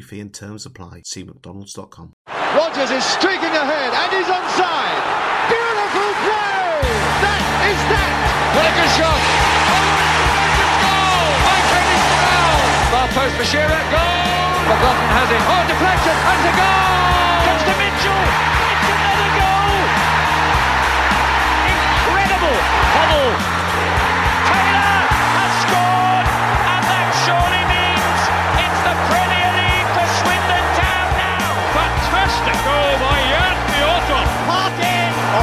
fee and terms apply. See McDonald's.com. Rogers is streaking ahead and he's onside. Beautiful play! That is that! What a good shot! Goal! By Dennis Brown! Far post for Shearer, goal! McLaughlin has it. Oh, deflection, and it's a goal! Comes to Mitchell! It's another goal! Incredible! Hubble!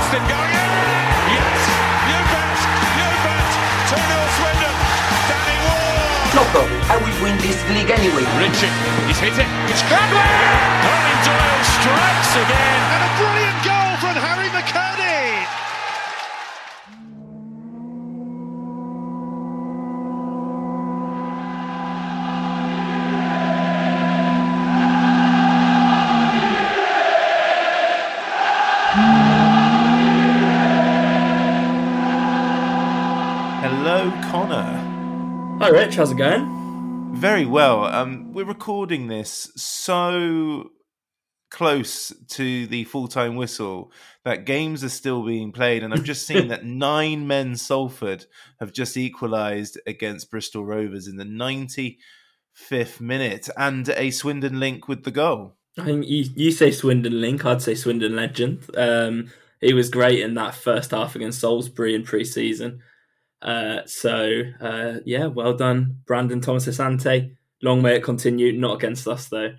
Martin! Austin going in! Yes! You bet! You bet! 2-0 Swindon! Danny Ward! Loco, I will win this league anyway. Richie, he's hit it. It's Gladwin! Colin Doyle strikes again. And a brilliant goal from Harry McKirdy. Hi, Rich. How's it going? Very well. Um, we're recording this so close to the full-time whistle that games are still being played, and I've just seen that nine men Salford have just equalised against Bristol Rovers in the ninety-fifth minute, and a Swindon link with the goal. I think you, you say Swindon Link, I'd say Swindon Legend. Um, he was great in that first half against Salisbury in pre-season. Uh, so uh, yeah, well done, Brandon Thomas Asante. Long may it continue. Not against us though.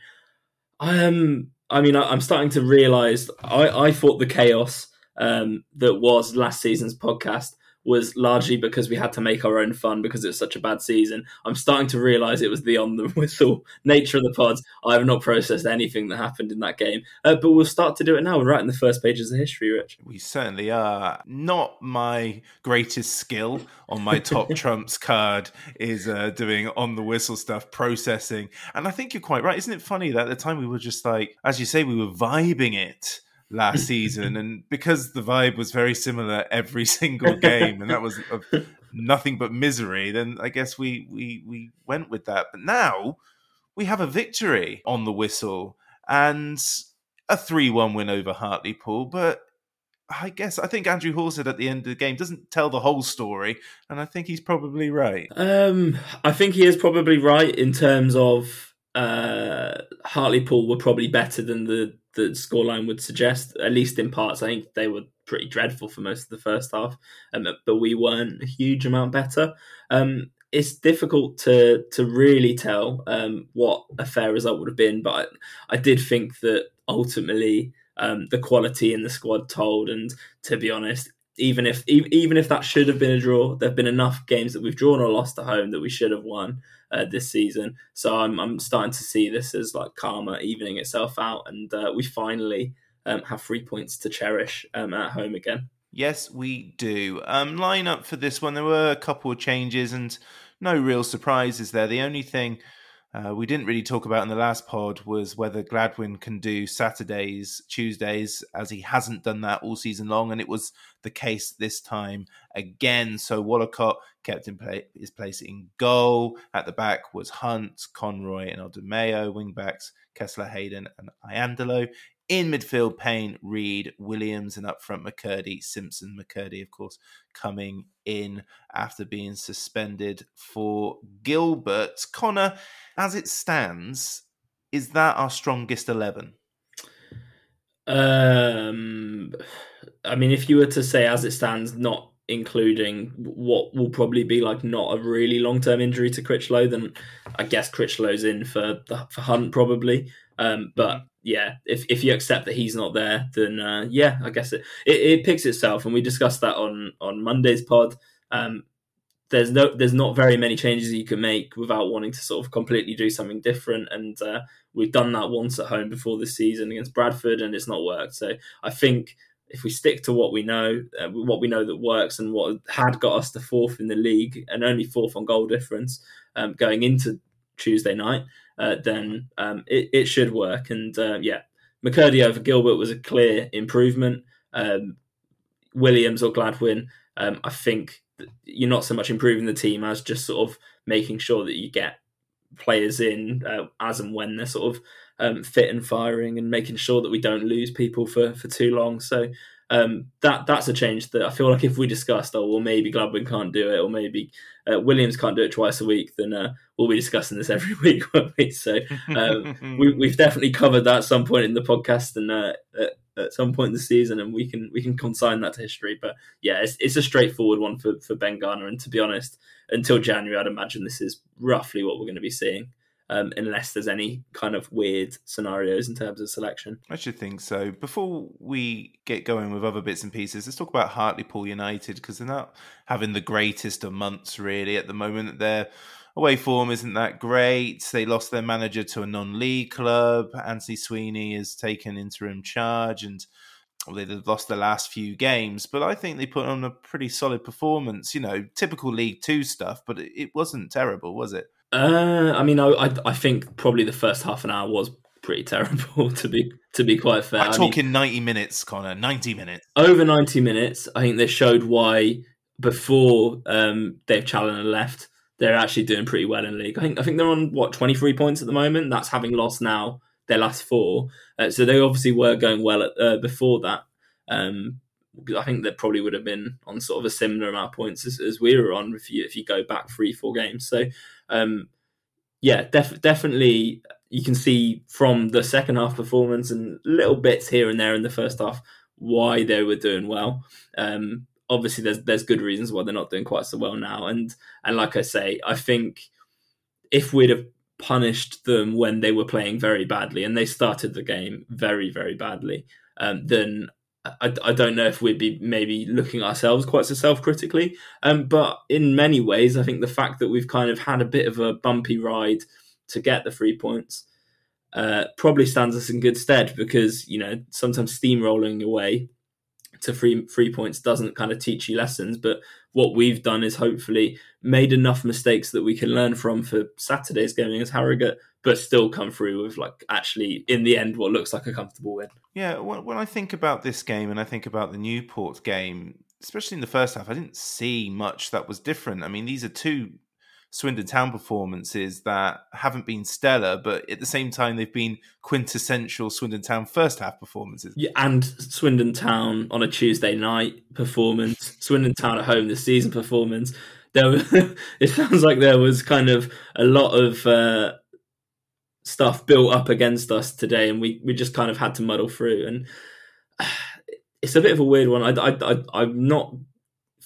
I am. I mean, I, I'm starting to realise. I, I thought the chaos um, that was last season's podcast was largely because we had to make our own fun because it was such a bad season. I'm starting to realise it was the on the whistle nature of the pods. I have not processed anything that happened in that game, uh, but we'll start to do it now. We're right in the first pages of history, Rich. We certainly are. Not my greatest skill on my top trumps card is uh, doing on the whistle stuff, processing. And I think you're quite right. Isn't it funny that at the time we were just like, as you say, we were vibing it last season and because the vibe was very similar every single game and that was nothing but misery then i guess we we we went with that but now we have a victory on the whistle and a 3-1 win over hartlepool but I guess I think Andrew Hall said at the end of the game doesn't tell the whole story, and I think he's probably right. Um, I think he is probably right in terms of uh, Hartlepool were probably better than the the scoreline would suggest, at least in parts. I think they were pretty dreadful for most of the first half, um, but we weren't a huge amount better. Um, it's difficult to to really tell um, what a fair result would have been, but I, I did think that ultimately um, the quality in the squad told. And to be honest, even if even if that should have been a draw, there have been enough games that we've drawn or lost at home that we should have won uh, this season. So I'm I'm starting to see this as like karma evening itself out, and uh, we finally um, have three points to cherish um, at home again. Yes, we do. Um, line up for this one, there were a couple of changes and no real surprises there. The only thing uh, we didn't really talk about in the last pod was whether Gladwin can do Saturdays, Tuesdays, as he hasn't done that all season long, and it was the case this time again. So Wollacott kept in play, his place in goal. At the back was Hunt, Conroy, and Odimayo. Wingbacks Kesler, Hayden, and Iandolo. In midfield, Payne, Reed, Williams, and up front, McKirdy, Simpson, McKirdy, of course, coming in after being suspended for Gilbert. Connor, as it stands, is that our strongest 11? Um, I mean, if you were to say as it stands, not including what will probably be like not a really long term injury to Critchlow, then I guess Critchlow's in for the, for Hunt probably. Um, but mm-hmm. yeah, if if you accept that he's not there, then uh, yeah, I guess it, it, it picks itself, and we discussed that on on Monday's pod. Um, there's no there's not very many changes you can make without wanting to sort of completely do something different, and uh, we've done that once at home before this season against Bradford, and it's not worked. So I think if we stick to what we know, uh, what we know that works, and what had got us to fourth in the league, and only fourth on goal difference um, going into Tuesday night, uh, then um, it, it, should work. And uh, yeah, McKirdy over Gilbert was a clear improvement. Um, Williams or Gladwin, um, I think you're not so much improving the team as just sort of making sure that you get players in uh, as and when they're sort of um, fit and firing and making sure that we don't lose people for, for too long. So um, that that's a change that I feel like if we discussed, oh well, maybe Gladwin can't do it, or maybe uh, Williams can't do it twice a week, then uh, we'll be discussing this every week, we? So um, we, have definitely covered that at some point in the podcast and uh, at, at, some point in the season, and we can we can consign that to history. But yeah, it's, it's a straightforward one for for Ben Garner, and to be honest, until January, I'd imagine this is roughly what we're going to be seeing um, unless there's any kind of weird scenarios in terms of selection. I should think so. Before we get going with other bits and pieces, let's talk about Hartlepool United because they're not having the greatest of months really at the moment. Their away form isn't that great. They lost their manager to a non-league club. Anthony Sweeney has taken interim charge and they've lost the last few games, but I think they put on a pretty solid performance. You know, typical League Two stuff, but it wasn't terrible, was it? Uh, I mean, I, I think probably the first half an hour was pretty terrible to be to be quite fair. I'm talking mean, ninety minutes, Connor. Ninety minutes. Over ninety minutes. I think they showed why before um, Dave Challinor left, they're actually doing pretty well in league. I think I think they're on what twenty three points at the moment. That's having lost now their last four. Uh, so they obviously were going well at, uh, before that. Um, I think they probably would have been on sort of a similar amount of points as, as we were on if you if you go back three four games. So um, yeah, def- definitely you can see from the second half performance and little bits here and there in the first half why they were doing well. Um, obviously, there's there's good reasons why they're not doing quite so well now, and and like I say, I think if we'd have punished them when they were playing very badly and they started the game very very badly, um, then I, I don't know if we'd be maybe looking ourselves quite so self critically. Um, but in many ways, I think the fact that we've kind of had a bit of a bumpy ride to get the three points uh, probably stands us in good stead because, you know, sometimes steamrolling away to three three points doesn't kind of teach you lessons. But what we've done is hopefully made enough mistakes that we can learn from for Saturday's game against Harrogate but still come through with like actually in the end what looks like a comfortable win. Yeah, when I think about this game and I think about the Newport game, especially in the first half, I didn't see much that was different. I mean, these are two Swindon Town performances that haven't been stellar, but at the same time they've been quintessential Swindon Town first half performances. Yeah, and Swindon Town on a Tuesday night performance, Swindon Town at home this season performance. There, it sounds like there was kind of a lot of uh, stuff built up against us today, and we we just kind of had to muddle through. And it's a bit of a weird one. I, I, I I'm not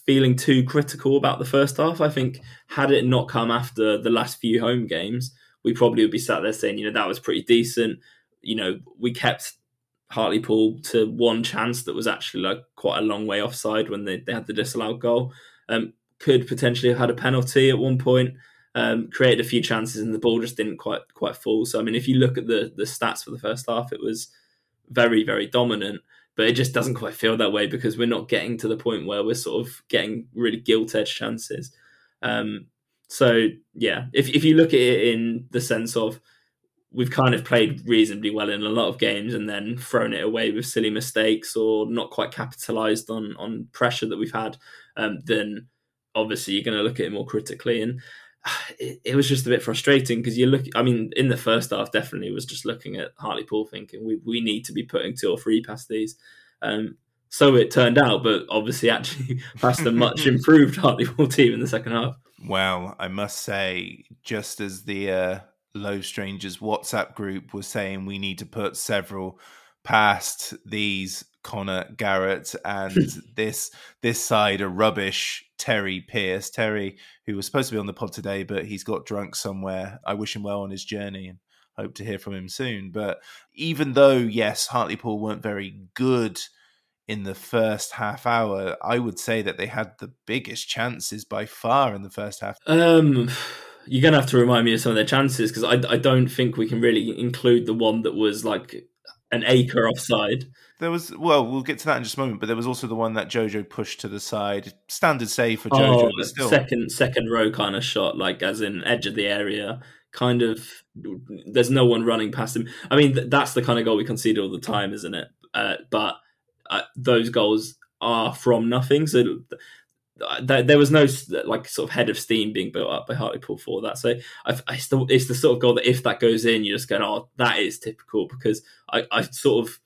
feeling too critical about the first half. I think had it not come after the last few home games, we probably would be sat there saying, you know, that was pretty decent. You know, we kept Hartlepool to one chance that was actually like quite a long way offside when they, they had the disallowed goal. Um, could potentially have had a penalty at one point um, created a few chances and the ball just didn't quite quite fall. So I mean, if you look at the the stats for the first half, it was very very dominant, but it just doesn't quite feel that way because we're not getting to the point where we're sort of getting really gilt edged chances. Um, So yeah, if if you look at it in the sense of we've kind of played reasonably well in a lot of games and then thrown it away with silly mistakes or not quite capitalized on on pressure that we've had, um, then obviously you're going to look at it more critically. And it, it was just a bit frustrating because you look. I mean, in the first half, definitely was just looking at Hartley Hartlepool thinking we we need to be putting two or three past these. Um, so it turned out, but obviously, actually, past a much improved Hartley Hartlepool team in the second half. Well, I must say, just as the uh, Low Strangers WhatsApp group was saying we need to put several past these Connor Garrett and this this side are rubbish. Terry Pierce, Terry, who was supposed to be on the pod today, but he's got drunk somewhere. I wish him well on his journey and hope to hear from him soon. But even though, yes, Hartlepool weren't very good in the first half hour, I would say that they had the biggest chances by far in the first half. Um, you're gonna have to remind me of some of their chances because I, I don't think we can really include the one that was like an acre offside. There was well, we'll get to that in just a moment, but there was also the one that Jojo pushed to the side, standard save for Jojo. Oh, still. second second row kind of shot, like as in edge of the area, kind of. There's no one running past him. I mean, that's the kind of goal we concede all the time, isn't it? Uh, but uh, those goals are from nothing. So there was no like sort of head of steam being built up by Hartlepool for that. So I, I still, it's the sort of goal that if that goes in, you're just going, oh, that is typical because I, I sort of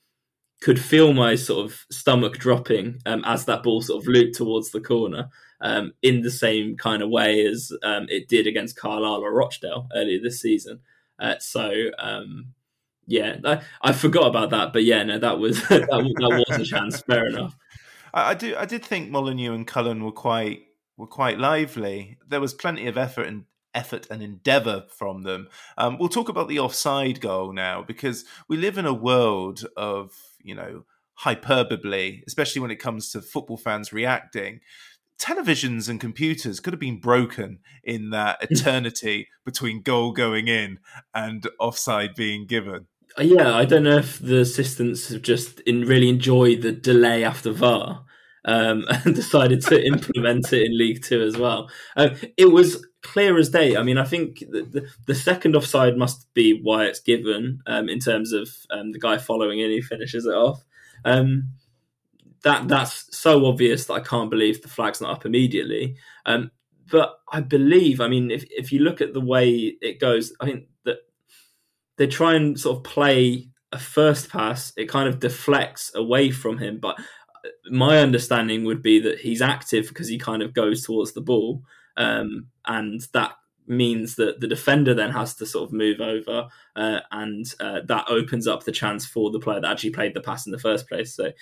could feel my sort of stomach dropping um, as that ball sort of looped towards the corner um, in the same kind of way as um, it did against Carlisle or Rochdale earlier this season. Uh, so um, yeah, I, I, forgot about that, but yeah, no, that was that, that was a chance. Fair enough. I, I do. I did think Molyneux and Cullen were quite were quite lively. There was plenty of effort and effort and endeavour from them. Um, we'll talk about the offside goal now because we live in a world of you know hyperbole, especially when it comes to football fans reacting. Televisions and computers could have been broken in that eternity between goal going in and offside being given. Uh, yeah, I don't know if the assistants have just in really enjoyed the delay after VAR um, and decided to implement it in League Two as well. Uh, it was clear as day. I mean, I think the, the, the second offside must be why it's given um, in terms of um, the guy following in, he finishes it off. Um, that that's so obvious that I can't believe the flag's not up immediately. Um, but I believe, I mean, if if you look at the way it goes, I think they try and sort of play a first pass. It kind of deflects away from him, but my understanding would be that he's active because he kind of goes towards the ball, um, and that means that the defender then has to sort of move over, uh, and uh, that opens up the chance for the player that actually played the pass in the first place. So.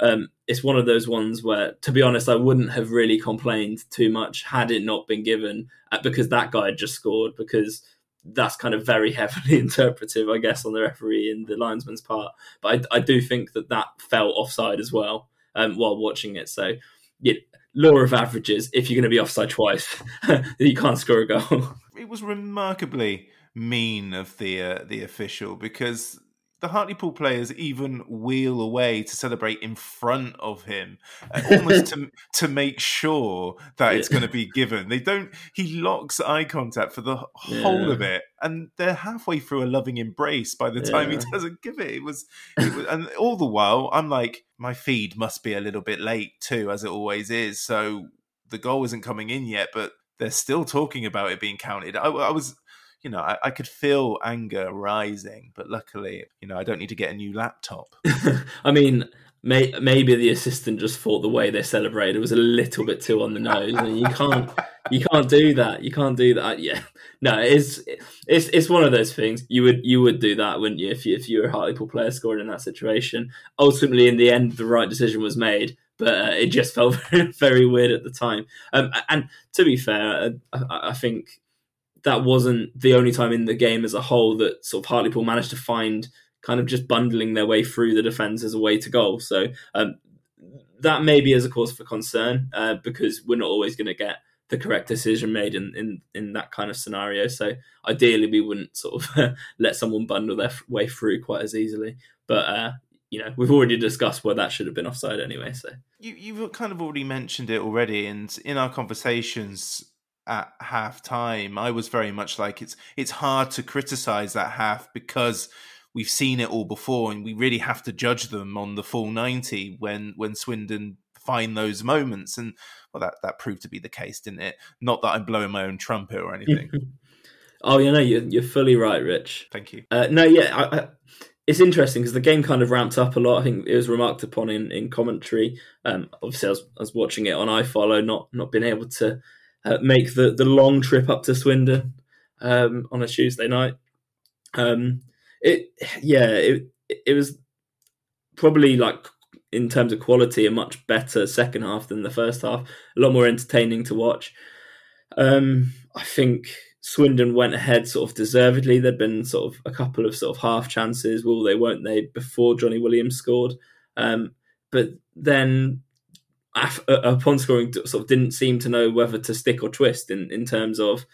Um, it's one of those ones where, to be honest, I wouldn't have really complained too much had it not been given uh, because that guy had just scored. Because that's kind of very heavily interpretive, I guess, on the referee and the linesman's part. But I, I do think that that fell offside as well um, while watching it. So, yeah, law of averages: if you're going to be offside twice, you can't score a goal. It was remarkably mean of the uh, the official because the Hartlepool players even wheel away to celebrate in front of him, uh, almost to to make sure that it's going to be given. They don't. He locks eye contact for the whole yeah. of it, and they're halfway through a loving embrace by the time yeah. he doesn't give it. It was, it was, and all the while, I'm like, my feed must be a little bit late too, as it always is. So the goal isn't coming in yet, but they're still talking about it being counted. I, I was you know, I, I, could feel anger rising, but luckily, you know, I don't need to get a new laptop. I mean, may, maybe the assistant just thought the way they celebrated was a little bit too on the nose, and you can't, you can't do that. You can't do that. Yeah, no, it's it's it's one of those things. You would you would do that, wouldn't you, if you if you were a Hartlepool player scoring in that situation? Ultimately, in the end, the right decision was made but uh, it just felt very, very weird at the time. Um, and to be fair, I, I, think that wasn't the only time in the game as a whole that sort of Hartlepool managed to find kind of just bundling their way through the defence as a way to goal. So um, that maybe is a cause for concern uh, because we're not always going to get the correct decision made in, in, in that kind of scenario. So ideally, we wouldn't sort of let someone bundle their way through quite as easily. But uh, you know, we've already discussed where that should have been offside anyway. So you you've kind of already mentioned it already, and in our conversations at half time, I was very much like it's it's hard to criticize that half because we've seen it all before and we really have to judge them on the full 90 when when Swindon find those moments. And well that that proved to be the case didn't it? Not that I'm blowing my own trumpet or anything. Oh you know you're, you're fully right Rich. Thank you. Uh, no yeah I, I, it's interesting because the game kind of ramped up a lot. I think it was remarked upon in, in commentary. Um, obviously I was, I was watching it on iFollow not not being able to uh, make the the long trip up to Swindon um, on a Tuesday night. Um, it yeah it it was probably like in terms of quality a much better second half than the first half. A lot more entertaining to watch. Um i think swindon went ahead sort of deservedly. There'd been sort of a couple of sort of half chances. Well they weren't they before johnny williams scored. Um but then upon scoring sort of didn't seem to know whether to stick or twist in in terms of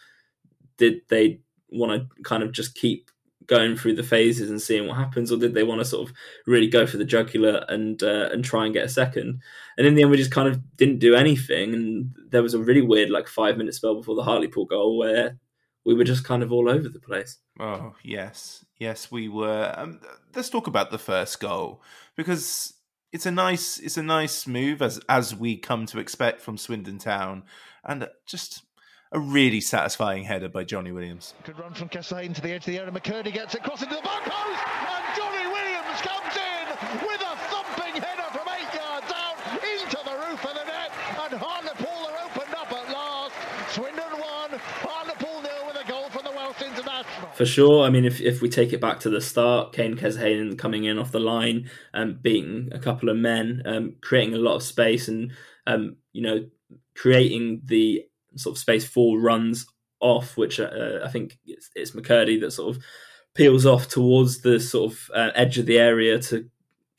did they want to kind of just keep going through the phases and seeing what happens, or did they want to sort of really go for the jugular and uh, and try and get a second? And in the end, we just kind of didn't do anything, and there was a really weird like five minute spell before the Hartlepool goal where we were just kind of all over the place. Oh yes, yes, we were. Um, let's talk about the first goal because it's a nice it's a nice move as as we come to expect from Swindon Town, and just a really satisfying header by Johnny Williams. Good run from Cassain to the edge of the area. McKirdy gets it, crossing to the back post, and Johnny Williams comes in with a thumping header from eight yards out into the roof of the net, and Hartlepool are opened up at last. Swindon won, Hartlepool nil with a goal from the Welsh international. For sure. I mean, if, if we take it back to the start, Kaine Kesler-Hayden coming in off the line and um, beating a couple of men, um, creating a lot of space, and um, you know creating the sort of space for runs off, which uh, I think it's, it's McKirdy that sort of peels off towards the sort of uh, edge of the area to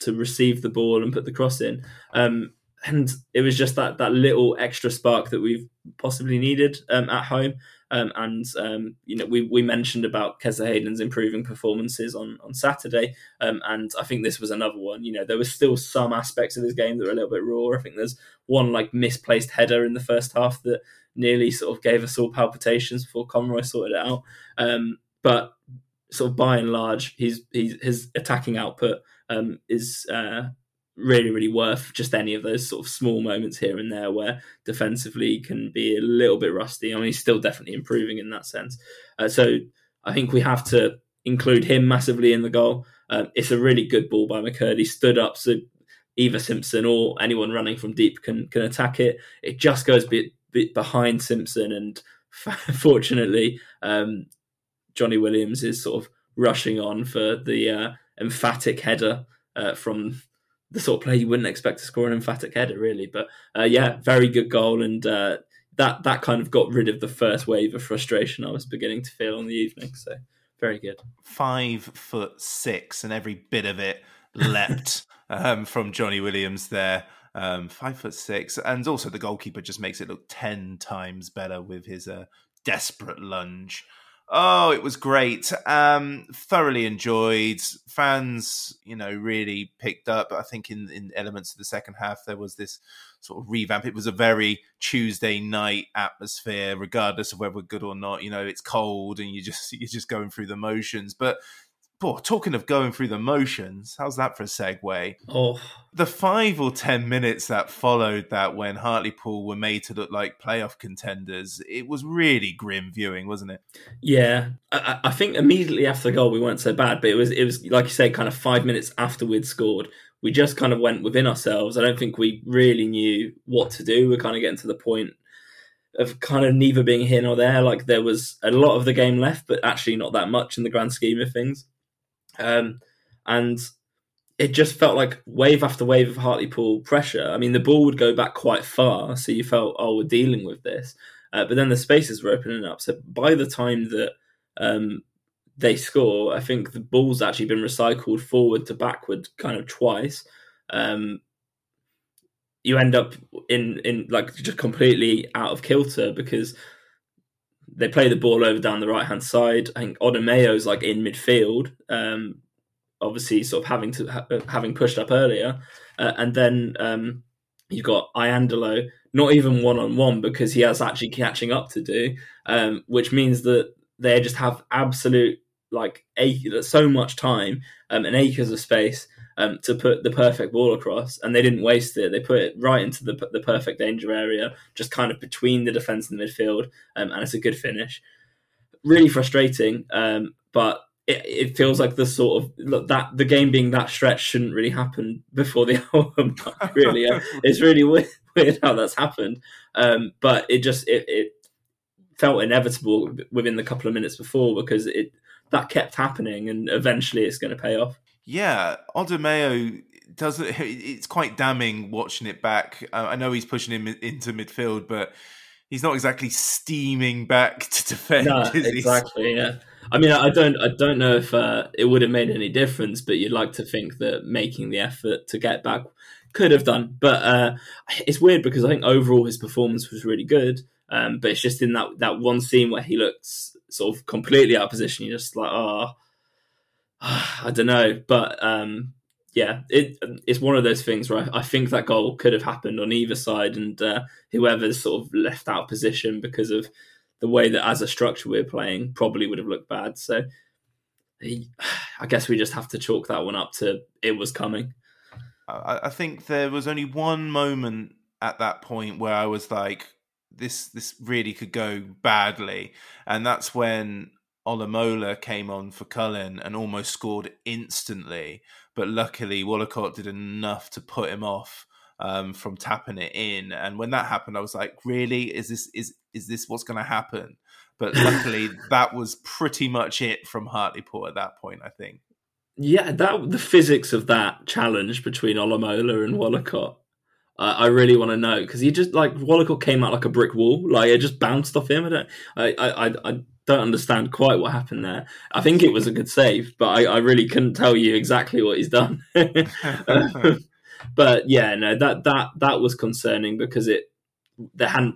to receive the ball and put the cross in. Um, and it was just that that little extra spark that we've possibly needed um, at home. Um, and um, you know, we we mentioned about Kesler improving performances on on Saturday, um, and I think this was another one. You know, there was still some aspects of his game that were a little bit raw. I think there's one like misplaced header in the first half that nearly sort of gave us all palpitations before Conroy sorted it out. Um, but sort of by and large, he's, he's his attacking output um, is uh, really really worth just any of those sort of small moments here and there where defensively can be a little bit rusty. I mean, he's still definitely improving in that sense. Uh, so I think we have to include him massively in the goal. Um, it's a really good ball by McKirdy. Stood up so either Simpson or anyone running from deep can can attack it. It just goes bit behind Simpson, and fortunately, um, Johnny Williams is sort of rushing on for the uh, emphatic header uh, from the sort of player you wouldn't expect to score an emphatic header, really. But uh, yeah, very good goal, and uh, that that kind of got rid of the first wave of frustration I was beginning to feel on the evening. So very good. Five foot six, and every bit of it leapt um, from Johnny Williams there um, five foot six, and also the goalkeeper just makes it look ten times better with his uh, desperate lunge. Oh, it was great. Um, thoroughly enjoyed. Fans, you know, really picked up. I think in, in elements of the second half, there was this sort of revamp. It was a very Tuesday night atmosphere, regardless of whether we're good or not. You know, it's cold and you just you're just going through the motions. But Boy, talking of going through the motions, how's that for a segue? Oh, the five or ten minutes that followed that when Hartlepool were made to look like playoff contenders, it was really grim viewing, wasn't it? Yeah, I, I think immediately after the goal we weren't so bad, but it was it was like you said, kind of five minutes after we'd scored, we just kind of went within ourselves. I don't think we really knew what to do. We're kind of getting to the point of kind of neither being here nor there. Like there was a lot of the game left, but actually not that much in the grand scheme of things. Um, and it just felt like wave after wave of Hartlepool pressure. I mean, the ball would go back quite far, so you felt, oh, we're dealing with this. Uh, but then the spaces were opening up. So by the time that um, they score, I think the ball's actually been recycled forward to backward kind of twice. Um, you end up in in like just completely out of kilter because they play the ball over down the right hand side. I think Odimayo's like in midfield, um, obviously sort of having to ha- having pushed up earlier, uh, and then um, You've got Iandolo, not even one on one because he has actually catching up to do, um, which means that they just have absolute like so much time um, and acres of space um, to put the perfect ball across, and they didn't waste it. They put it right into the the perfect danger area, just kind of between the defense and the midfield, um, and it's a good finish. Really frustrating, um, but it, it, feels like the sort of look, that the game being that stretch shouldn't really happen before the album. really, uh, it's really weird, weird, how that's happened. Um, but it just it, it felt inevitable within the couple of minutes before because it that kept happening, and eventually it's going to pay off. Yeah, Odimayo does it. It's quite damning watching it back. Uh, I know he's pushing him into midfield, but he's not exactly steaming back to defend. No, exactly. Yeah. I mean, I don't, I don't know if uh, it would have made any difference, but you'd like to think that making the effort to get back could have done. But uh, it's weird because I think overall his performance was really good. Um, but it's just in that that one scene where he looks sort of completely out of position. You're just like, oh, I don't know, but um, yeah, it, it's one of those things where I, I, think that goal could have happened on either side, and uh, whoever's sort of left out position because of the way that as a structure we're playing probably would have looked bad. So I guess we just have to chalk that one up to it was coming. I, I think there was only one moment at that point where I was like, this this really could go badly, and that's when Olomola came on for Cullen and almost scored instantly, but luckily Wollacott did enough to put him off um, from tapping it in. And when that happened, I was like, "Really? Is this is is this what's going to happen?" But luckily, that was pretty much it from Hartlepool at that point. I think. Yeah, that the physics of that challenge between Olomola and Wollacott. Uh, I really want to know because he just like Wollacott came out like a brick wall, like it just bounced off him. I don't, I, I, I don't understand quite what happened there. I think it was a good save, but I, I really couldn't tell you exactly what he's done. but yeah, no, that that that was concerning because it there hadn't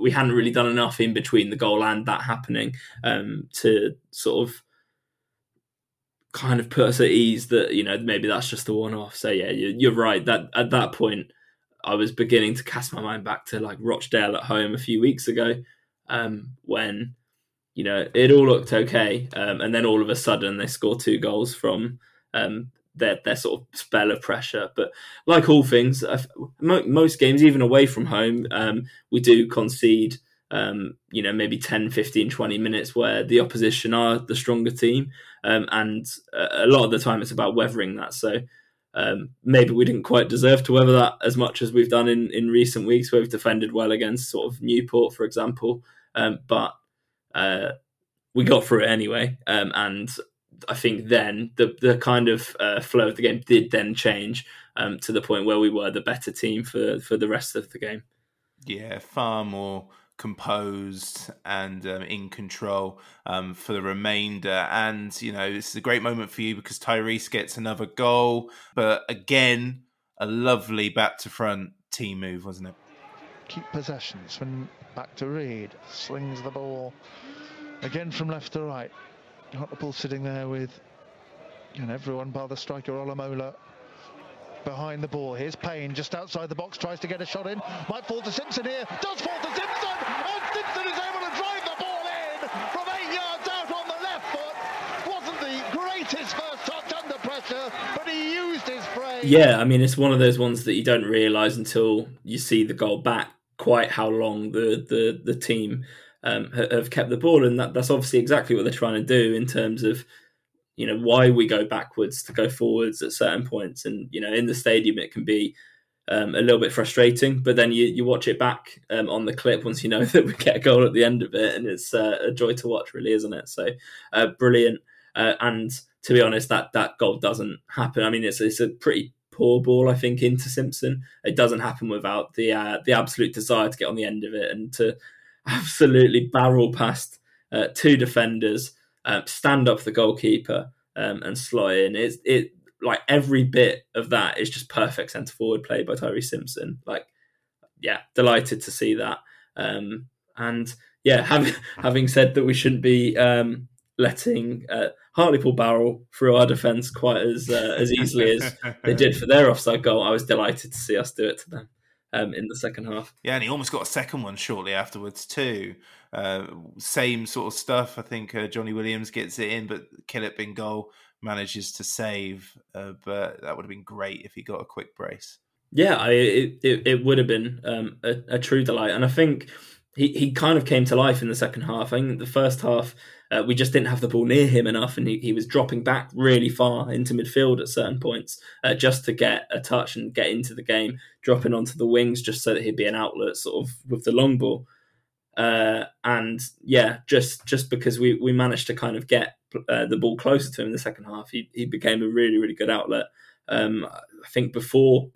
we hadn't really done enough in between the goal and that happening um, to sort of kind of put us at ease that you know maybe that's just a one-off. So yeah, you're, you're right. That at that point, I was beginning to cast my mind back to like Rochdale at home a few weeks ago um, when you know, it all looked okay, um, and then all of a sudden they score two goals from um, their their sort of spell of pressure. But like all things, most games, even away from home, um, we do concede. Um, you know, maybe 10, 15, 20 minutes where the opposition are the stronger team. Um, and a lot of the time it's about weathering that. So um, maybe we didn't quite deserve to weather that as much as we've done in, in recent weeks where we've defended well against sort of Newport, for example. Um, but uh, we got through it anyway, um, and I think then the the kind of uh, flow of the game did then change um, to the point where we were the better team for for the rest of the game. Yeah, far more composed and um, in control um, for the remainder. And you know, this is a great moment for you because Tyreece gets another goal, but again, a lovely back to front team move, wasn't it? Keep possession. Swin back to Reed, slings the ball Again from left to right. Hartlepool sitting there with and everyone bar the striker Olomola behind the ball. Here's Payne just outside the box, tries to get a shot in. Might fall to Simpson here. Does fall to Simpson! And Simpson is able to drive the ball in from eight yards out on the left foot. Wasn't the greatest first touch under pressure, but he used his frame. Yeah, I mean, it's one of those ones that you don't realise until you see the goal back quite how long the, the, the team um, have kept the ball, and that, that's obviously exactly what they're trying to do in terms of you know why we go backwards to go forwards at certain points, and you know in the stadium it can be um, a little bit frustrating, but then you, you watch it back um, on the clip once you know that we get a goal at the end of it, and it's uh, a joy to watch, really, isn't it? So uh, brilliant, uh, and to be honest, that that goal doesn't happen. I mean, it's it's a pretty poor ball, I think, into Simpson. It doesn't happen without the uh, the absolute desire to get on the end of it and to absolutely barrel past uh, two defenders, um, stand up the goalkeeper, um, and slot in. It's it like every bit of that is just perfect centre forward play by Tyreece Simpson. Like, yeah, delighted to see that. Um, and yeah, having having said that, we shouldn't be um, letting uh, Hartlepool barrel through our defence quite as uh, as easily as they did for their offside goal. I was delighted to see us do it to them. Um, in the second half. Yeah, and he almost got a second one shortly afterwards too. Uh, same sort of stuff. I think uh, Johnny Williams gets it in, but Killip in goal manages to save. Uh, but that would have been great if he got a quick brace. Yeah, I, it, it, it would have been um, a, a, true delight, and I think he, he kind of came to life in the second half. I think the first half uh, we just didn't have the ball near him enough, and he, he was dropping back really far into midfield at certain points uh, just to get a touch and get into the game, dropping onto the wings just so that he'd be an outlet sort of with the long ball. Uh, and yeah, just just because we, we managed to kind of get uh, the ball closer to him in the second half, he, he became a really really good outlet. Um, I think before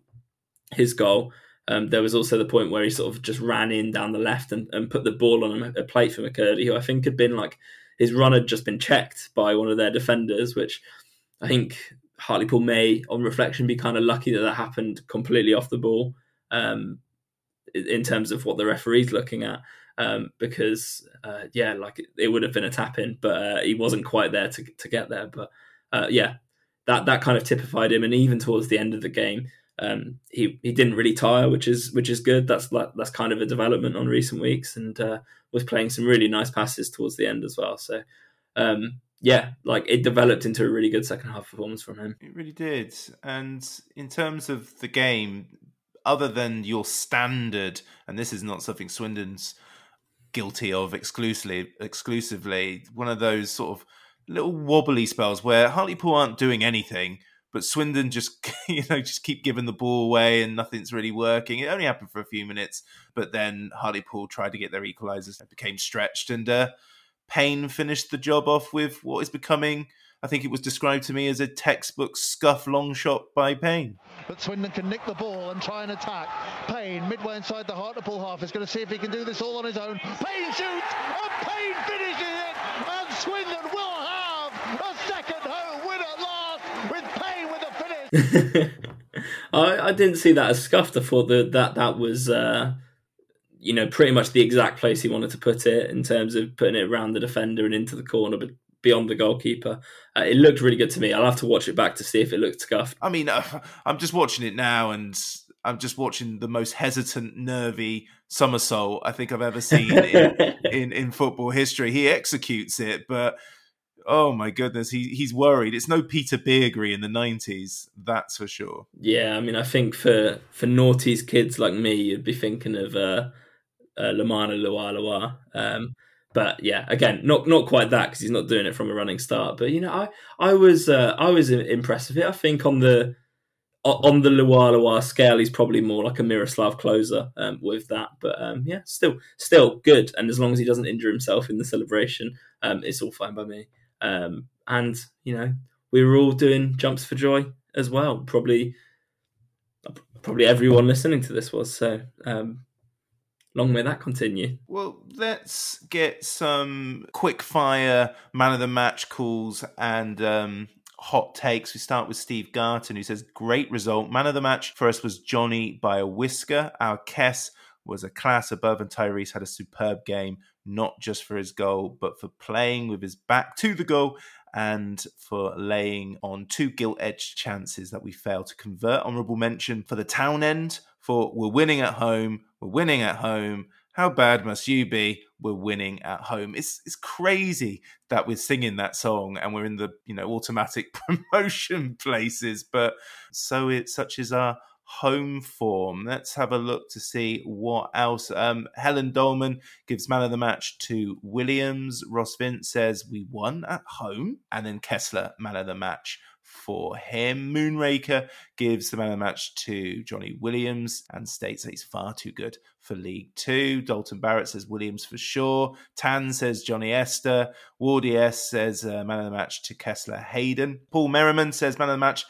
his goal, um, there was also the point where he sort of just ran in down the left and, and put the ball on a, plate for McKirdy, who I think had been like his run had just been checked by one of their defenders, which I think Hartlepool may, on reflection, be kind of lucky that that happened completely off the ball um, in terms of what the referee's looking at. Um, because uh, yeah, like it, it, would have been a tap in, but uh, he wasn't quite there to to get there. But uh, yeah, that that kind of typified him, and even towards the end of the game, um, he he didn't really tire, which is which is good. That's that's kind of a development on recent weeks, and uh, was playing some really nice passes towards the end as well. So um, yeah, like it developed into a really good second half performance from him. It really did. And in terms of the game, other than your standard, and this is not something Swindon's guilty of exclusively, exclusively one of those sort of little wobbly spells where Hartlepool aren't doing anything but Swindon just, you know, just keep giving the ball away and nothing's really working. It only happened for a few minutes, but then Hartlepool tried to get their equalisers. It became stretched, and uh, Payne finished the job off with what is becoming. I think it was described to me as a textbook scuff long shot by Payne. But Swindon can nick the ball and try and attack. Payne, midway inside the Hartlepool half, is going to see if he can do this all on his own. Payne shoots, and Payne finishes it, and Swindon will have a second home win at last with I, I didn't see that as scuffed. I thought that that, that was, uh, you know, pretty much the exact place he wanted to put it in terms of putting it around the defender and into the corner, but beyond the goalkeeper. Uh, it looked really good to me. I'll have to watch it back to see if it looked scuffed. I mean, uh, I'm just watching it now and I'm just watching the most hesitant, nervy somersault I think I've ever seen in, in, in football history. He executes it, but oh my goodness, he he's worried. It's no Peter Beardsley in the nineties, that's for sure. Yeah, I mean, I think for for naughty's kids like me, you'd be thinking of uh, uh Lomana LuaLua Um, but yeah, again, not not quite that because he's not doing it from a running start. But you know, I I was uh, I was impressed with it. I think on the on the LuaLua scale, he's probably more like a Miroslav Klose um, with that. But um, yeah, still still good. And as long as he doesn't injure himself in the celebration, um, it's all fine by me. Um, and you know, we were all doing jumps for joy as well. Probably, probably everyone listening to this was. So, um, long may that continue. Well, let's get some quick fire man of the match calls and um, hot takes. We start with Steve Garton, who says, Great result. Man of the match for us was Johnny by a whisker. Our Kess was a class above, and Tyreece had a superb game not just for his goal, but for playing with his back to the goal and for laying on two gilt edged chances that we failed to convert. Honourable mention for the town end for we're winning at home, we're winning at home. How bad must you be? We're winning at home. It's it's crazy that we're singing that song and we're in the you know automatic promotion places, but so it such is our home form. Let's have a look to see what else. Um, Helen Dolman gives man of the match to Williams. Ross Vint says we won at home, and then Kesler man of the match for him. Moonraker gives the man of the match to Johnny Williams and states that he's far too good for League Two. Dalton Barrett says Williams for sure. Tan says Johnny Esther. Wardy S says uh, man of the match to Kesler Hayden. Paul Merriman says man of the match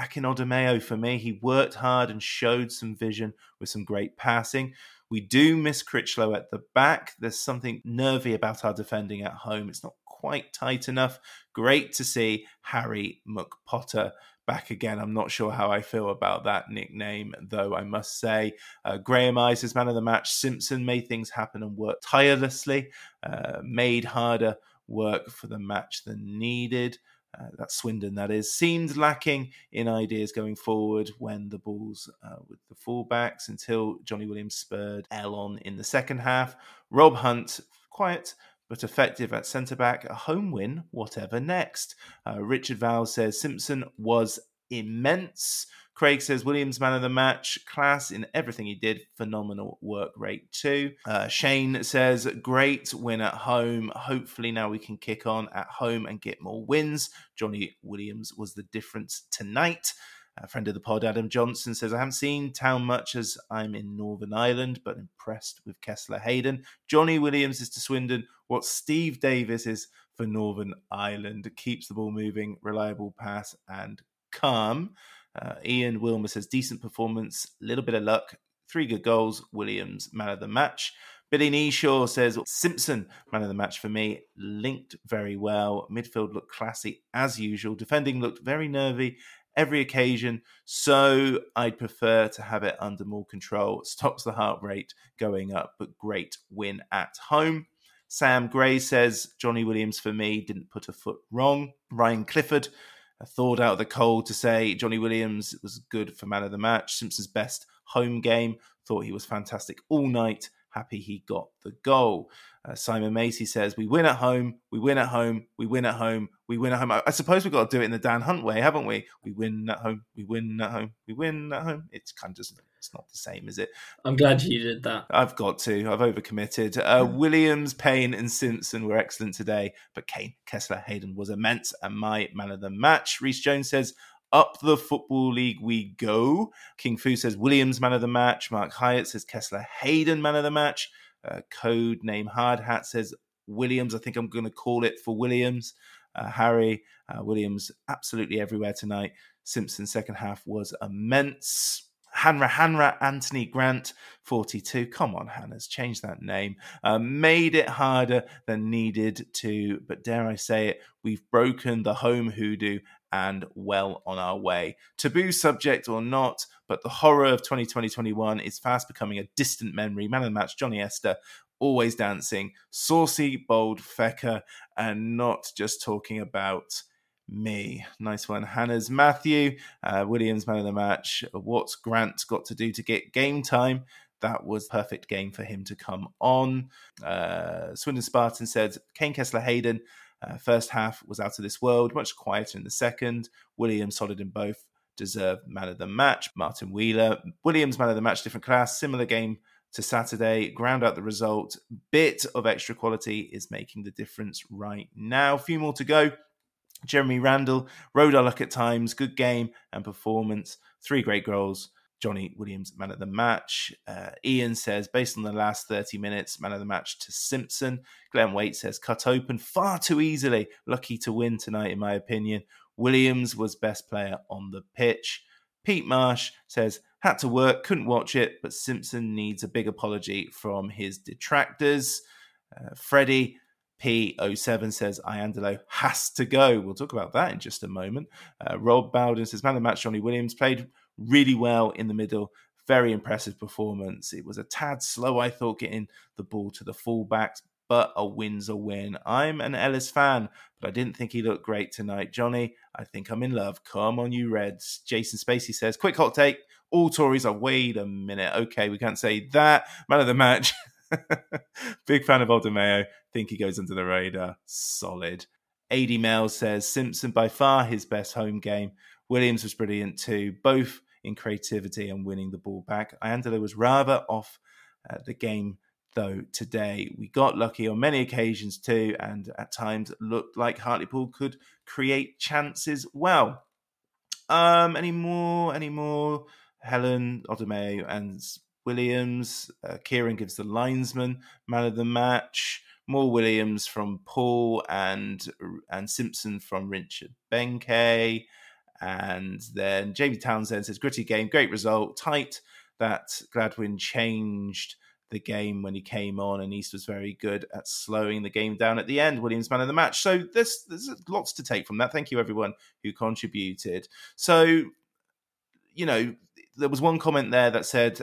Akin Odimayo for me. He worked hard and showed some vision with some great passing. We do miss Critchlow at the back. There's something nervy about our defending at home. It's not quite tight enough. Great to see Harry McPotter back again. I'm not sure how I feel about that nickname, though, I must say. Uh, Graham Eyes is man of the match. Simpson made things happen and worked tirelessly, uh, made harder work for the match than needed. Uh, that Swindon, that is, seemed lacking in ideas going forward when the balls uh, with the fullbacks until Johnny Williams spurred L on in the second half. Rob Hunt, quiet but effective at centre back, a home win, whatever next. Uh, Richard Val says Simpson was immense. Craig says Williams man of the match, class in everything he did, phenomenal work rate too. Uh, Shane says great win at home. Hopefully now we can kick on at home and get more wins. Johnny Williams was the difference tonight. A friend of the pod, Adam Johnson, says, I haven't seen town much as I'm in Northern Ireland, but impressed with Kesler Hayden. Johnny Williams is to Swindon what Steve Davis is for Northern Ireland. Keeps the ball moving, reliable pass, and calm. Uh, Ian Wilmer says decent performance, little bit of luck, three good goals. Williams man of the match. Billy Neeshaw says Simpson man of the match for me. Linked very well. Midfield looked classy as usual. Defending looked very nervy every occasion. So I'd prefer to have it under more control. Stops the heart rate going up, but great win at home. Sam Gray says Johnny Williams for me didn't put a foot wrong. Ryan Clifford thawed out of the cold to say Johnny Williams was good for man of the match. Simpson's best home game. Thought he was fantastic all night. Happy he got the goal. Uh, Simon Macy says, We win at home, we win at home, we win at home, we win at home. I, I, suppose we've got to do it in the Dan Hunt way, haven't we? We win at home, we win at home, we win at home. It's kind of just, it's not the same, is it? I'm glad you did that. I've got to. I've overcommitted. Uh, Williams, Payne, and Simpson were excellent today, but Kaine, Kesler, Hayden was immense and my man of the match. Reese Jones says, up the Football League we go. King Fu says Williams man of the match. Mark Hyatt says Kesler Hayden man of the match. Uh, code name Hard Hat says Williams. I think I'm going to call it for Williams. Uh, Harry uh, Williams absolutely everywhere tonight. Simpson second half was immense. Hanra Hanra Anthony Grant 42. Come on, Hannah's changed that name. Uh, made it harder than needed to, but dare I say it, we've broken the home hoodoo and well on our way. Taboo subject or not, but the horror of 2020-21 is fast becoming a distant memory. Man of the match, Johnny Esther, always dancing, saucy, bold fecker, and not just talking about me. Nice one. Hannah's Matthew, uh, Williams, man of the match. What's Grant got to do to get game time? That was perfect game for him to come on. Uh, Swindon Spartan said, Kaine Kesler Hayden, uh, first half was out of this world, much quieter in the second. Williams solid in both, deserved man of the match. Martin Wheeler, Williams man of the match, different class, similar game to Saturday, ground out the result. Bit of extra quality is making the difference right now. A few more to go. Jeremy Randall rode our luck at times, good game and performance, three great goals. Johnny Williams, man of the match. Uh, Ian says, based on the last 30 minutes, man of the match to Simpson. Glenn Waite says, cut open far too easily. Lucky to win tonight, in my opinion. Williams was best player on the pitch. Pete Marsh says, had to work, couldn't watch it, but Simpson needs a big apology from his detractors. Uh, Freddie P07 says Iandolo has to go. We'll talk about that in just a moment. Uh, Rob Bowden says, man of the match, Johnny Williams played really well in the middle. Very impressive performance. It was a tad slow, I thought, getting the ball to the fullbacks, but a win's a win. I'm an Ellis fan, but I didn't think he looked great tonight. Johnny, I think I'm in love. Come on, you Reds. Jason Spacey says, quick hot take. All Tories are, wait a minute. Okay, we can't say that. Man of the match. Big fan of Odimayo. Think he goes under the radar. Solid. AD Mel says Simpson by far his best home game. Williams was brilliant too. Both in creativity and winning the ball back. Iandolo was rather off uh, the game though today. We got lucky on many occasions too, and at times looked like Hartlepool could create chances well. Um, any more? Any more? Helen Odimayo and Williams. Uh, Kieran gives the linesman man of the match. More Williams from Paul and and Simpson from Richard Benke. And then Jamie Townsend says, gritty game, great result, tight. That Gladwin changed the game when he came on, and East was very good at slowing the game down at the end. Williams man of the match. So there's there's lots to take from that. Thank you everyone who contributed. So you know there was one comment there that said,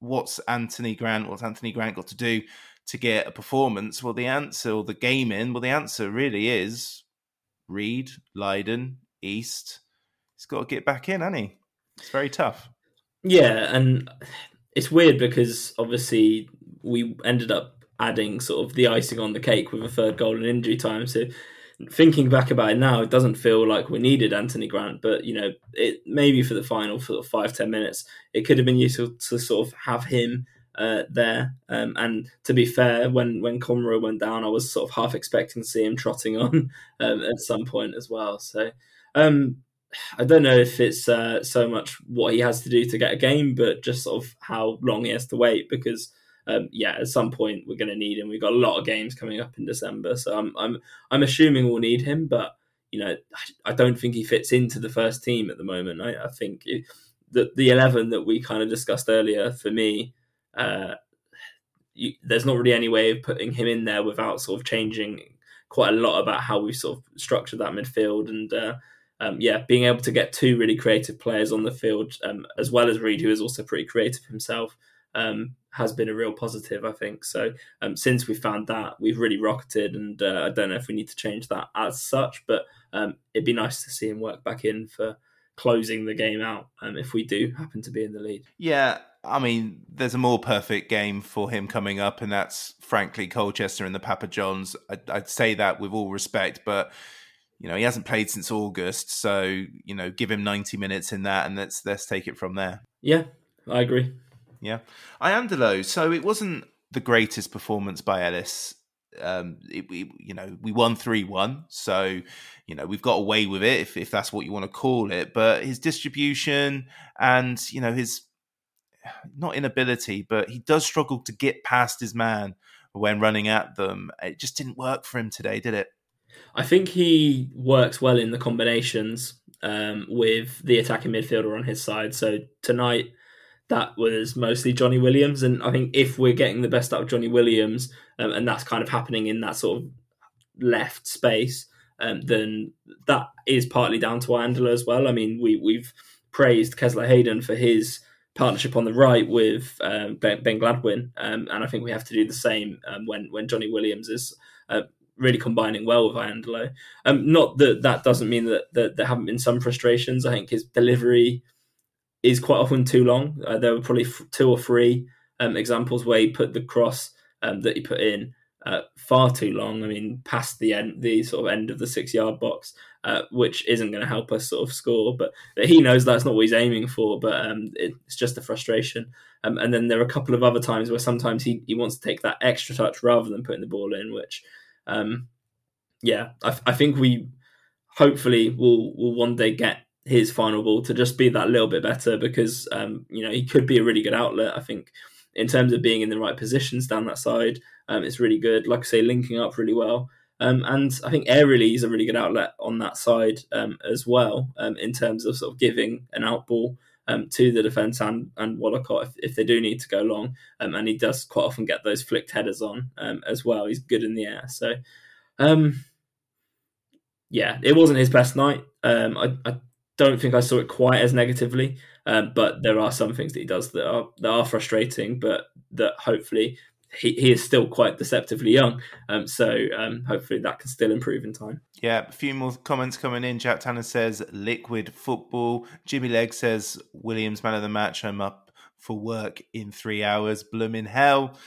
"What's Anthony Grant? What's Anthony Grant got to do to get a performance?" Well, the answer, or the game in, well, the answer really is Reed, Leiden, East. He's got to get back in, hasn't he? It's very tough. Yeah, and it's weird because obviously we ended up adding sort of the icing on the cake with a third goal in injury time. So thinking back about it now, it doesn't feel like we needed Anthony Grant, but you know, it maybe for the final for five ten minutes, it could have been useful to sort of have him uh, there. Um, and to be fair, when when Conroy went down, I was sort of half expecting to see him trotting on um, at some point as well. So um, I don't know if it's uh, so much what he has to do to get a game, but just sort of how long he has to wait because. Um, yeah, at some point we're going to need him. We've got a lot of games coming up in December, so I'm I'm I'm assuming we'll need him. But you know, I don't think he fits into the first team at the moment. I, I think it, the the eleven that we kind of discussed earlier for me uh, you, there's not really any way of putting him in there without sort of changing quite a lot about how we sort of structured that midfield and uh, um, yeah, being able to get two really creative players on the field um, as well as Reed, who is also pretty creative himself, um, has been a real positive, I think. So um, since we found that, we've really rocketed, and uh, I don't know if we need to change that as such, but um, it'd be nice to see him work back in for closing the game out um, if we do happen to be in the lead. Yeah, I mean, there's a more perfect game for him coming up, and that's frankly Colchester and the Papa Johns. I'd, I'd, say that with all respect, but you know he hasn't played since August, so you know give him 90 minutes in that, and let's let's take it from there. Yeah, I agree. Yeah, Iandolo. So it wasn't the greatest performance by Ellis. Um, it, we you know we won three one, so you know we've got away with it if if that's what you want to call it. But his distribution and you know his not inability, but he does struggle to get past his man when running at them. It just didn't work for him today, did it? I think he works well in the combinations um, with the attacking midfielder on his side. So tonight, that was mostly Johnny Williams, and I think if we're getting the best out of Johnny Williams, um, and that's kind of happening in that sort of left space, um, then that is partly down to Iandolo as well. I mean, we we've praised Kesler Hayden for his partnership on the right with um, ben, ben, Gladwin, um, and I think we have to do the same um, when when Johnny Williams is uh, really combining well with Iandolo. Um, not that that doesn't mean that, that there haven't been some frustrations. I think his delivery is quite often too long. Uh, there were probably f- two or three um, examples where he put the cross um, that he put in uh, far too long. I mean, past the end, the sort of end of the six yard box, uh, which isn't going to help us sort of score. But, but, he knows that's not what he's aiming for. But um, it's just a frustration. Um, and then there are a couple of other times where sometimes he, he wants to take that extra touch rather than putting the ball in. Which, um, yeah, I, I think we hopefully will will one day get his final ball to just be that little bit better because um, you know he could be a really good outlet. I think in terms of being in the right positions down that side. Um, it's really good. Like I say, linking up really well. Um, and I think aerially is a really good outlet on that side um, as well, um, in terms of sort of giving an out ball um, to the defence and, and Wollacott if, if, they do need to go long. Um, and he does quite often get those flicked headers on as well. He's good in the air. So, yeah, it wasn't his best night. I, I, don't think I saw it quite as negatively. Um, but there are some things that he does that are that are frustrating, but that hopefully he, he is still quite deceptively young. Um, so um, hopefully that can still improve in time. Yeah, a few more comments coming in. Jack Tanner says liquid football. Jimmy Legg says Williams man of the match. I'm up for work in three hours. Bloom in hell.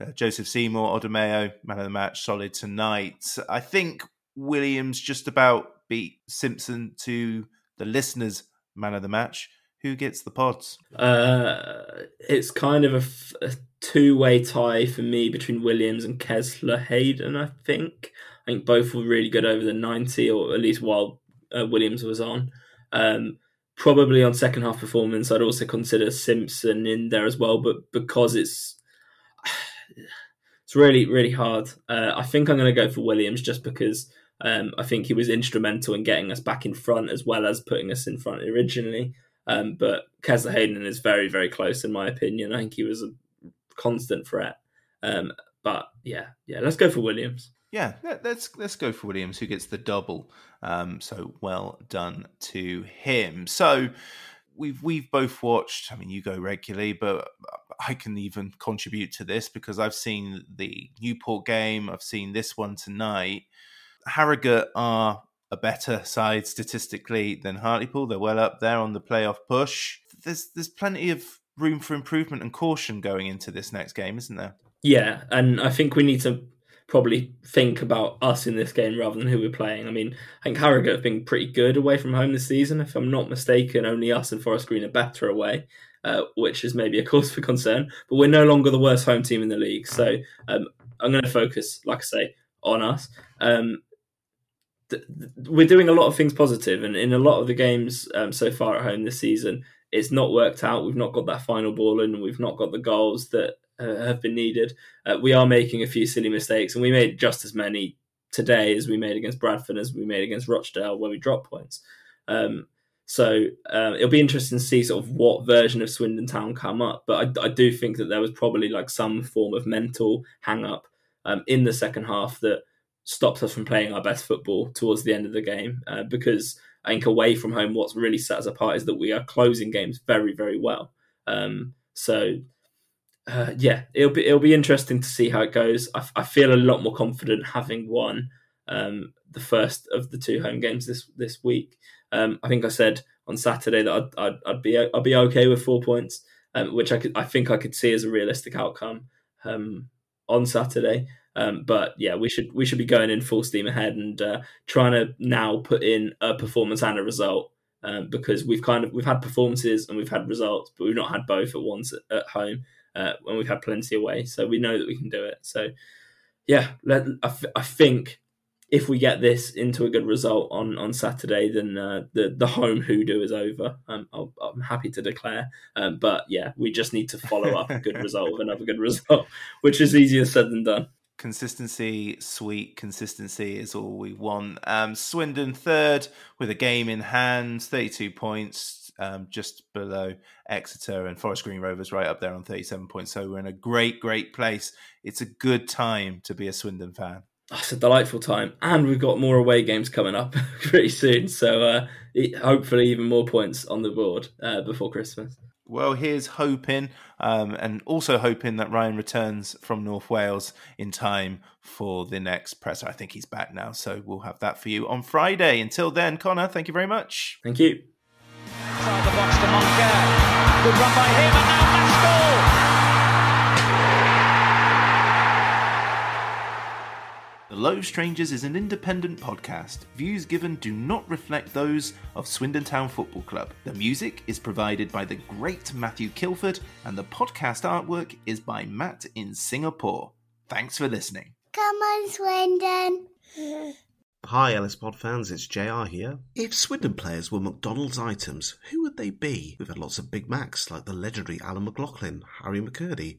Uh, Joseph Seymour, Odimayo, man of the match, solid tonight. I think Williams just about beat Simpson to the listeners' man of the match. Who gets the pods? Uh, it's kind of a, two way tie for me between Williams and Kesler Hayden, I think. I think both were really good over the 90, or at least while uh, Williams was on. Um, probably on second half performance, I'd also consider Simpson in there as well, but because it's it's really really hard. Uh, I think I'm going to go for Williams just because um, I think he was instrumental in getting us back in front as well as putting us in front originally. Um, but Kesler Hayden is very, very close in my opinion. I think he was a constant threat. Um, but yeah, yeah, let's go for Williams. Yeah, let's let's go for Williams, who gets the double. Um, so well done to him. So we've we've both watched. I mean, you go regularly, but I can even contribute to this because I've seen the Newport game. I've seen this one tonight. Harrogate are a better side statistically than Hartlepool. They're well up there on the playoff push. There's there's plenty of room for improvement and caution going into this next game, isn't there? Yeah, and I think we need to probably think about us in this game rather than who we're playing. I mean, I think Harrogate have been pretty good away from home this season. If I'm not mistaken, only us and Forest Green are better away, uh, which is maybe a cause for concern. But we're no longer the worst home team in the league. So um, I'm going to focus, like I say, on us. Um, th- we're doing a lot of things positive, and in a lot of the games um, so far at home this season, it's not worked out. We've not got that final ball in, and we've not got the goals that uh, have been needed. Uh, we are making a few silly mistakes, and we made just as many today as we made against Bradford as we made against Rochdale, where we dropped points. Um, so uh, it'll be interesting to see sort of what version of Swindon Town come up. But I, I do think that there was probably like some form of mental hang up um, in the second half that stopped us from playing our best football towards the end of the game uh, because I think away from home, what's really set us apart is that we are closing games very, very well. Um, so uh, yeah, it'll be it'll be interesting to see how it goes. I, I feel a lot more confident having won um, the first of the two home games this this week. Um, I think I said on Saturday that I'd, I'd, I'd be I'd be okay with four points, um, which I could I think I could see as a realistic outcome um, on Saturday. Um, but yeah, we should we should be going in full steam ahead and uh, trying to now put in a performance and a result um, because we've kind of we've had performances and we've had results, but we've not had both at once at, at home uh, when we've had plenty away. So we know that we can do it. So yeah, let, I, f- I think if we get this into a good result on, on Saturday, then uh, the the home hoodoo is over. Um, i am happy to declare. Um, but yeah, we just need to follow up a good result with another good result, which is easier said than done. Consistency, sweet consistency is all we want. Um, Swindon third with a game in hand, 32 points, um, just below Exeter and Forest Green Rovers right up there on 37 points. So we're in a great, great place. It's a good time to be a Swindon fan. It's a delightful time, and we've got more away games coming up pretty soon. So uh, hopefully, even more points on the board uh, before Christmas. Well, here's hoping, um, and also hoping that Ryan returns from North Wales in time for the next presser. I think he's back now, so we'll have that for you on Friday. Until then, Connor, thank you very much. Thank you. Inside the box to Monker. Good run by him, and now Maskell. The Low Strangers is an independent podcast. Views given do not reflect those of Swindon Town Football Club. The music is provided by the great Matthew Kilford, and the podcast artwork is by Matt in Singapore. Thanks for listening. Come on, Swindon. Hi, Ellis Pod fans, it's JR here. If Swindon players were McDonald's items, who would they be? We've had lots of Big Macs like the legendary Alan McLoughlin, Harry McKirdy,